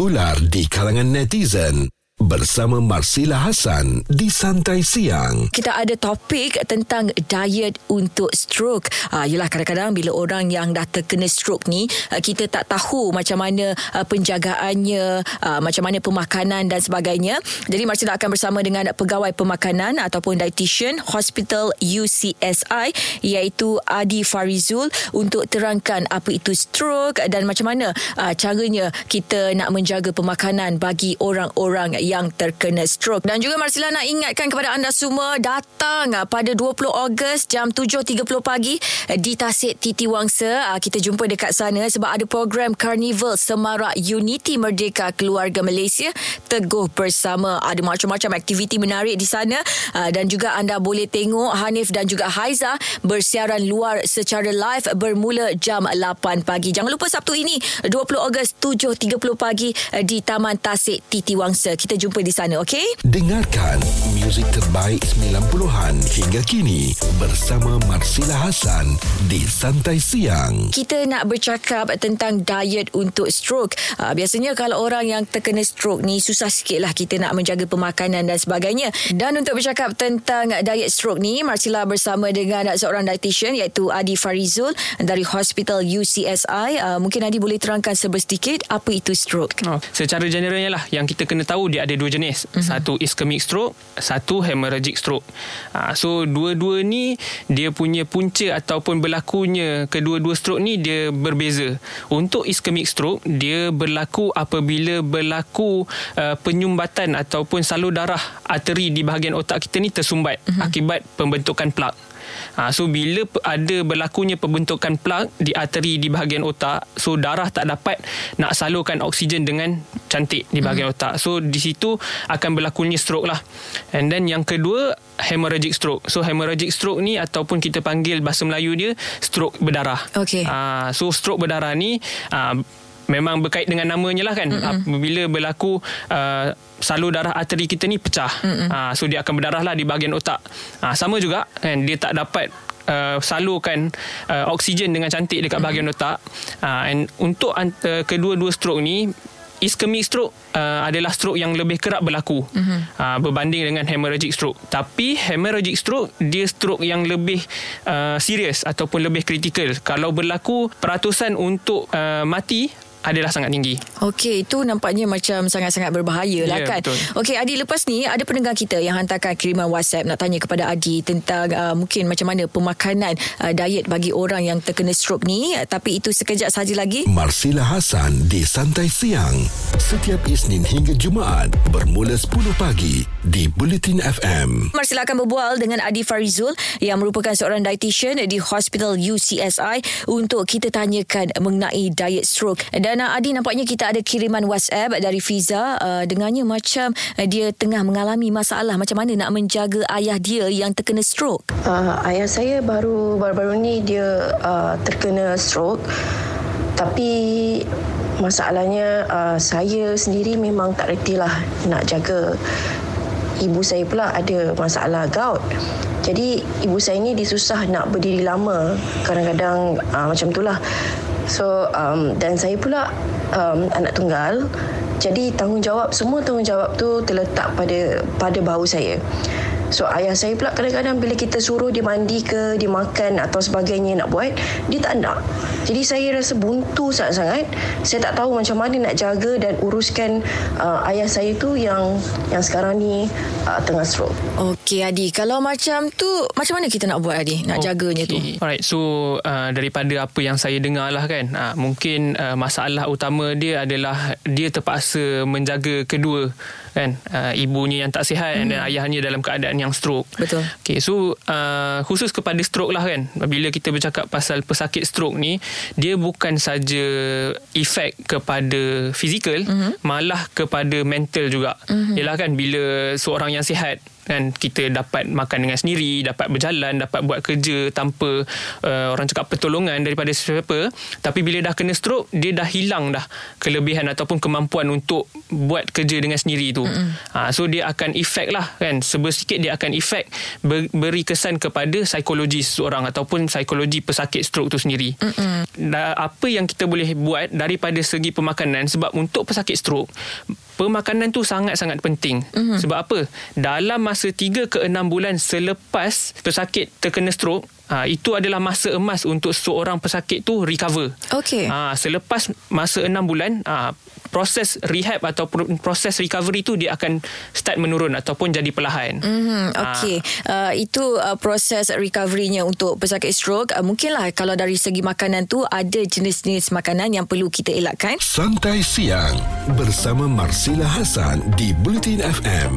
bertular di kalangan netizen bersama Marsila Hasan di Santai Siang. Kita ada topik tentang diet untuk stroke. Uh, yelah kadang-kadang bila orang yang dah terkena stroke ni, uh, kita tak tahu macam mana uh, penjagaannya, uh, macam mana pemakanan dan sebagainya. Jadi Marsila akan bersama dengan pegawai pemakanan ataupun dietitian Hospital UCSI iaitu Adi Farizul untuk terangkan apa itu stroke dan macam mana caranya kita nak menjaga pemakanan bagi orang-orang yang terkena stroke. Dan juga Marsila nak ingatkan kepada anda semua datang ah, pada 20 Ogos jam 7.30 pagi eh, di Tasik Titi Wangsa. Ah, kita jumpa dekat sana sebab ada program Carnival Semarak Unity Merdeka Keluarga Malaysia teguh bersama. Ada macam-macam aktiviti menarik di sana ah, dan juga anda boleh tengok Hanif dan juga Haiza bersiaran luar secara live bermula jam 8 pagi. Jangan lupa Sabtu ini 20 Ogos 7.30 pagi eh, di Taman Tasik Titi Wangsa. Kita jumpa di sana, okey? Dengarkan muzik terbaik 90-an hingga kini bersama Marsila Hasan di Santai Siang. Kita nak bercakap tentang diet untuk stroke. Uh, biasanya kalau orang yang terkena stroke ni susah sikit lah kita nak menjaga pemakanan dan sebagainya. Dan untuk bercakap tentang diet stroke ni, Marsila bersama dengan seorang dietitian iaitu Adi Farizul dari Hospital UCSI. Uh, mungkin Adi boleh terangkan sedikit apa itu stroke. Oh, secara generalnya lah yang kita kena tahu dia ada dua jenis. Mm-hmm. Satu ischemic stroke, satu hemorrhagic stroke. Ha, so dua-dua ni dia punya punca ataupun berlakunya kedua-dua stroke ni dia berbeza. Untuk ischemic stroke dia berlaku apabila berlaku uh, penyumbatan ataupun salur darah arteri di bahagian otak kita ni tersumbat mm-hmm. akibat pembentukan plak. Ha, so bila ada berlakunya pembentukan plak di arteri di bahagian otak, so darah tak dapat nak salurkan oksigen dengan cantik di bahagian hmm. otak. So di situ akan berlakunya stroke lah. And then yang kedua hemorrhagic stroke. So hemorrhagic stroke ni ataupun kita panggil bahasa Melayu dia stroke berdarah. Okay. Ha, so stroke berdarah ni ha, memang berkait dengan namanya lah kan Mm-mm. apabila berlaku uh, salur darah arteri kita ni pecah uh, so dia akan berdarah lah di bahagian otak uh, sama juga kan dia tak dapat Uh, salurkan uh, oksigen dengan cantik dekat bahagian mm-hmm. otak uh, and untuk uh, kedua-dua stroke ni ischemic stroke uh, adalah stroke yang lebih kerap berlaku mm-hmm. uh, berbanding dengan hemorrhagic stroke. Tapi hemorrhagic stroke dia stroke yang lebih uh, serius ataupun lebih kritikal. Kalau berlaku peratusan untuk uh, mati adalah sangat tinggi. Okey, itu nampaknya macam sangat-sangat berbahaya lah yeah, kan. Okey, Adi lepas ni ada pendengar kita yang hantarkan kiriman WhatsApp nak tanya kepada Adi tentang uh, mungkin macam mana pemakanan uh, diet bagi orang yang terkena stroke ni. Uh, tapi itu sekejap saja lagi. Marsila Hasan di Santai Siang. Setiap Isnin hingga Jumaat bermula 10 pagi di Bulletin FM. Marsila akan berbual dengan Adi Farizul yang merupakan seorang dietitian di Hospital UCSI untuk kita tanyakan mengenai diet stroke. Dan dan uh, Adi nampaknya kita ada kiriman WhatsApp dari Fiza uh, dengannya macam uh, dia tengah mengalami masalah macam mana nak menjaga ayah dia yang terkena stroke. Uh, ayah saya baru baru-baru ni dia uh, terkena stroke tapi masalahnya uh, saya sendiri memang tak reti lah nak jaga ibu saya pula ada masalah gout jadi ibu saya ni disusah nak berdiri lama kadang-kadang uh, macam itulah So um, dan saya pula um, anak tunggal. Jadi tanggungjawab semua tanggungjawab tu terletak pada pada bahu saya. So ayah saya pula kadang-kadang bila kita suruh dia mandi ke, dia makan atau sebagainya nak buat, dia tak nak. Jadi saya rasa buntu sangat-sangat. Saya tak tahu macam mana nak jaga dan uruskan uh, ayah saya tu yang yang sekarang ni uh, tengah stroke. Okey Adi, kalau macam tu macam mana kita nak buat Adi? Nak okay. jaganya tu. Alright, so uh, daripada apa yang saya dengar lah kan, uh, mungkin uh, masalah utama dia adalah dia terpaksa menjaga kedua kan uh, ibunya yang tak sihat hmm. dan ayahnya dalam keadaan yang stroke. Betul. Okay, so uh, khusus kepada stroke lah kan. Bila kita bercakap pasal pesakit stroke ni, dia bukan saja efek kepada fizikal, hmm. malah kepada mental juga. Hmm. Yalah kan bila seorang yang sihat kan kita dapat makan dengan sendiri dapat berjalan dapat buat kerja tanpa uh, orang cakap pertolongan daripada sesiapa tapi bila dah kena stroke dia dah hilang dah kelebihan ataupun kemampuan untuk buat kerja dengan sendiri tu. Ha, so dia akan efek lah kan? Sebersikit dia akan efek ber, beri kesan kepada psikologi seseorang ataupun psikologi pesakit stroke tu sendiri. Da, apa yang kita boleh buat daripada segi pemakanan? Sebab untuk pesakit stroke pemakanan tu sangat-sangat penting. Mm-hmm. Sebab apa? Dalam masa 3 ke 6 bulan selepas pesakit terkena stroke, ha, itu adalah masa emas untuk seorang pesakit tu recover. Okey. Ha, selepas masa 6 bulan, ha, proses rehab atau proses recovery tu dia akan start menurun ataupun jadi perlahan. Mm-hmm, Okey. Uh, itu uh, proses recovery-nya untuk pesakit stroke. Uh, mungkinlah kalau dari segi makanan tu ada jenis-jenis makanan yang perlu kita elakkan. Santai Siang bersama Marsila Hasan di Bulletin FM.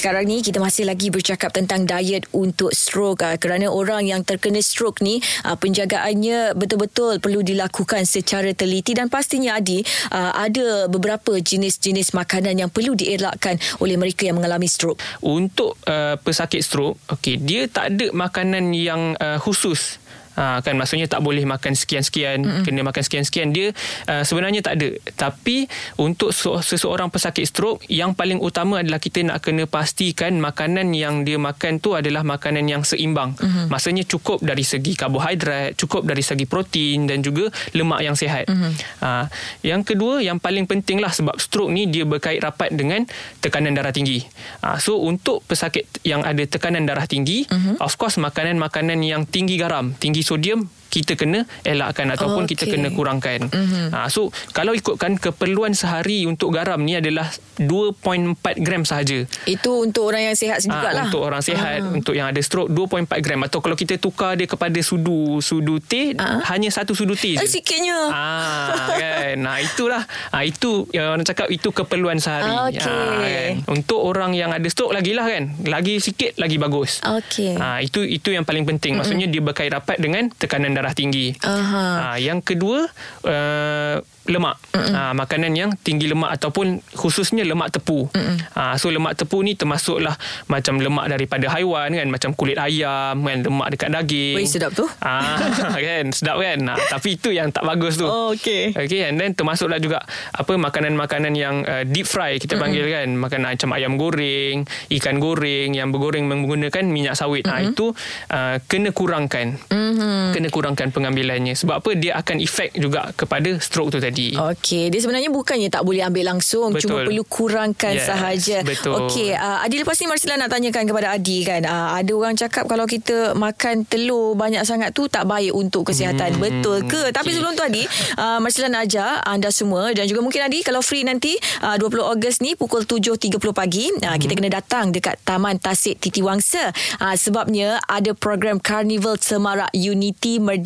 Sekarang ni kita masih lagi bercakap tentang diet untuk stroke uh, kerana orang yang terkena stroke ni uh, penjagaannya betul-betul perlu dilakukan secara teliti dan pastinya Adi uh, ada beberapa jenis-jenis makanan yang perlu dielakkan oleh mereka yang mengalami stroke. Untuk uh, pesakit stroke, okey, dia tak ada makanan yang uh, khusus Ha, kan maksudnya tak boleh makan sekian-sekian mm-hmm. kena makan sekian-sekian dia uh, sebenarnya tak ada tapi untuk seseorang pesakit stroke yang paling utama adalah kita nak kena pastikan makanan yang dia makan tu adalah makanan yang seimbang mm-hmm. maksudnya cukup dari segi karbohidrat cukup dari segi protein dan juga lemak yang sihat mm-hmm. ha, yang kedua yang paling penting lah sebab stroke ni dia berkait rapat dengan tekanan darah tinggi ha, so untuk pesakit yang ada tekanan darah tinggi mm-hmm. of course makanan-makanan yang tinggi garam tinggi sodium kita kena elakkan ataupun okay. kita kena kurangkan. Mm-hmm. Ha, so kalau ikutkan keperluan sehari untuk garam ni adalah 2.4 gram sahaja. Itu untuk orang yang sihat jugalah. Ha, untuk orang sihat, uh. untuk yang ada stroke 2.4 gram atau kalau kita tukar dia kepada sudu sudu teh uh. hanya satu sudu teh je. Eh, sikitnya. Ha, kan. Nah itulah. Ha, itu yang orang cakap itu keperluan sehari. Okay. Ha, kan. Untuk orang yang ada stroke lagilah kan. Lagi sikit lagi bagus. Okay. Ha, itu itu yang paling penting. Maksudnya mm-hmm. dia berkait rapat dengan tekanan darah tinggi. Aha. Ha, yang kedua uh, lemak. Ha, makanan yang tinggi lemak ataupun khususnya lemak tepu. Ha, so lemak tepu ni termasuklah macam lemak daripada haiwan kan macam kulit ayam kan lemak dekat daging. Wih sedap tu. Ha, kan sedap kan. Ha, tapi itu yang tak bagus tu. Oh, okay. Okay and then termasuklah juga apa makanan-makanan yang uh, deep fry kita Mm-mm. panggil kan. Makanan macam ayam goreng, ikan goreng yang bergoreng menggunakan minyak sawit. Ha, itu uh, kena kurangkan. Mm-hmm. Kena kurangkan pengambilannya. Sebab apa dia akan efek juga kepada stroke tu tadi. Okey, dia sebenarnya bukannya tak boleh ambil langsung, Betul. cuma perlu kurangkan Yes, sahaja. betul. Okey, uh, Adi lepas ni Marsila nak tanyakan kepada Adi kan. Uh, ada orang cakap kalau kita makan telur banyak sangat tu tak baik untuk kesihatan. Hmm, Betul ke? okey. Tapi sebelum tu Adi, uh, Marsila nak ajar anda semua dan juga mungkin Adi kalau free nanti uh, 20 Ogos ni pukul 7.30 pagi, uh, kita kena datang dekat Taman Tasik Titi Wangsa. Uh, sebabnya ada program Carnival Semarak Unity Merdeka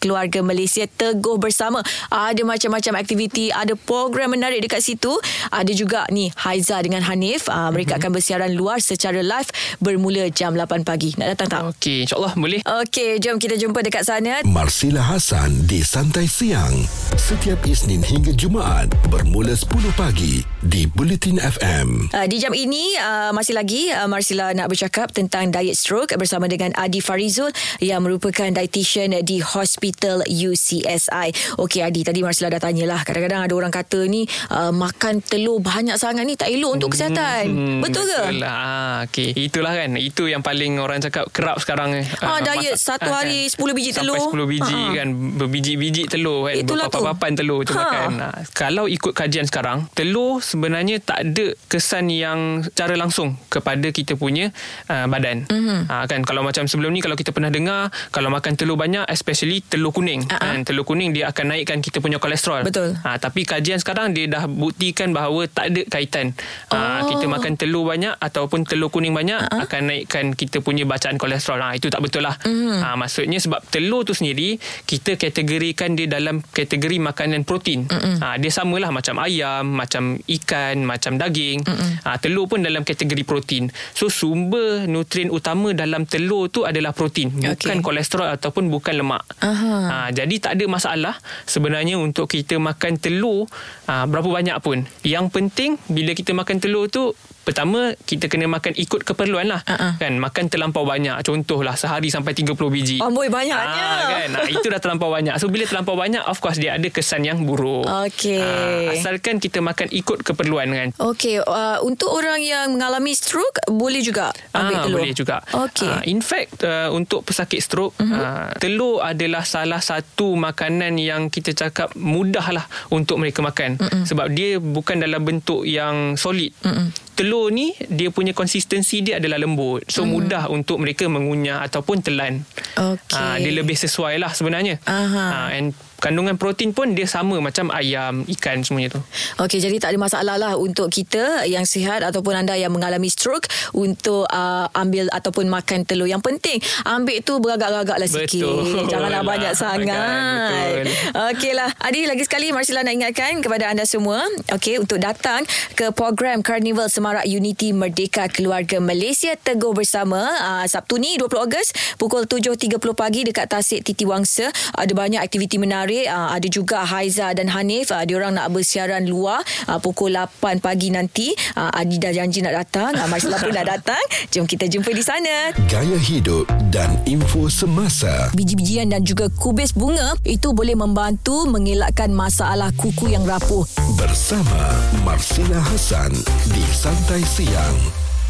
Keluarga Malaysia Teguh Bersama. Ada macam-macam aktiviti, ada program menarik dekat situ. Ada juga ni Haiza dengan Hanif. Uh, mereka akan bersiaran luar secara live bermula jam 8 pagi. Nak datang tak? Okey, insyaAllah boleh. Okey, jom kita jumpa dekat sana. Marsila Hasan di Santai Siang. Setiap Isnin hingga Jumaat bermula 10 pagi di Bulletin FM. Uh, di jam ini uh, masih lagi uh, Marsila nak bercakap tentang diet stroke bersama dengan Adi Farizul yang merupakan dietitian di Hospital UCSI. Okey Adi, tadi Marsila dah tanyalah. Kadang-kadang ada orang kata ni uh, makan telur banyak sangat ni tak elok untuk kesihatan. Hmm, betul ke? Betul lah. Ah, okay. Itulah kan. Itu yang paling orang cakap kerap sekarang. eh. Ah, Ah, diet masak- satu ah, hari 10 biji Sampai telur. 10 biji Ah. kan. Berbiji-biji telur kan. Itulah tu. Berpapan-papan telur tu Ha. makan. Ah, kalau ikut kajian sekarang, telur sebenarnya tak ada kesan yang secara langsung kepada kita punya uh, badan. Mhm. Mm-hmm. Ah, kan kalau macam sebelum ni kalau kita pernah dengar kalau makan telur banyak especially telur kuning ah. kan telur kuning dia akan naikkan kita punya kolesterol. Betul. Ha, tapi kajian sekarang dia dah buktikan bahawa tak ada kaitan. Ha, Oh. kita makan telur banyak ataupun telur kuning banyak uh-huh. akan naikkan kita punya bacaan kolesterol. Ha, itu tak betul lah. Mm. Ha, maksudnya sebab telur tu sendiri kita kategorikan dia dalam kategori makanan protein. Ha, dia samalah macam ayam, macam ikan, macam daging. Ha, telur pun dalam kategori protein. So sumber nutrien utama dalam telur tu adalah protein. Bukan Okey. kolesterol ataupun bukan lemak. Aha. Ha, jadi tak ada masalah sebenarnya untuk kita makan telur uh, berapa banyak pun. Yang penting bila kita makan telur tu Pertama kita kena makan ikut keperluan lah uh-uh. kan makan terlampau banyak contohlah sehari sampai 30 biji. Amboi banyaknya. Ah, kan ah, itu dah terlampau banyak. So bila terlampau banyak of course dia ada kesan yang buruk. Okey. Ah, asalkan kita makan ikut keperluan kan. Okey uh, untuk orang yang mengalami stroke boleh juga ambil ah, telur. Boleh juga. Okey. Ah, in fact uh, untuk pesakit stroke uh-huh. uh, telur adalah salah satu makanan yang kita cakap mudahlah untuk mereka makan uh-uh. sebab dia bukan dalam bentuk yang solid. Uh-uh telur ni dia punya konsistensi dia adalah lembut so hmm. mudah untuk mereka mengunyah ataupun telan okay. ha, dia lebih sesuai lah sebenarnya ha, and kandungan protein pun dia sama macam ayam, ikan semuanya tu. Okey, jadi tak ada masalah lah untuk kita yang sihat ataupun anda yang mengalami stroke untuk uh, ambil ataupun makan telur. Yang penting ambil tu beragak-agak lah sikit. Betul. Janganlah banyak sangat. Okeylah. Adi, lagi sekali Marcella nak ingatkan kepada anda semua okey untuk datang ke program Carnival Semarak Unity Merdeka Keluarga Malaysia Teguh Bersama uh, Sabtu ni 20 Ogos pukul 7.30 pagi dekat Tasik Titi Wangsa. Ada banyak aktiviti menarik menarik uh, ada juga Haiza dan Hanif. Uh, diorang nak bersiaran luar uh, pukul 8 pagi nanti. Uh, Adi dah janji nak datang. Uh, Marcella pun dah datang. Jom kita jumpa di sana. Gaya hidup dan info semasa. Biji-bijian dan juga kubis bunga itu boleh membantu mengelakkan masalah kuku yang rapuh. Bersama Marcella Hasan di Santai Siang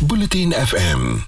Bulletin FM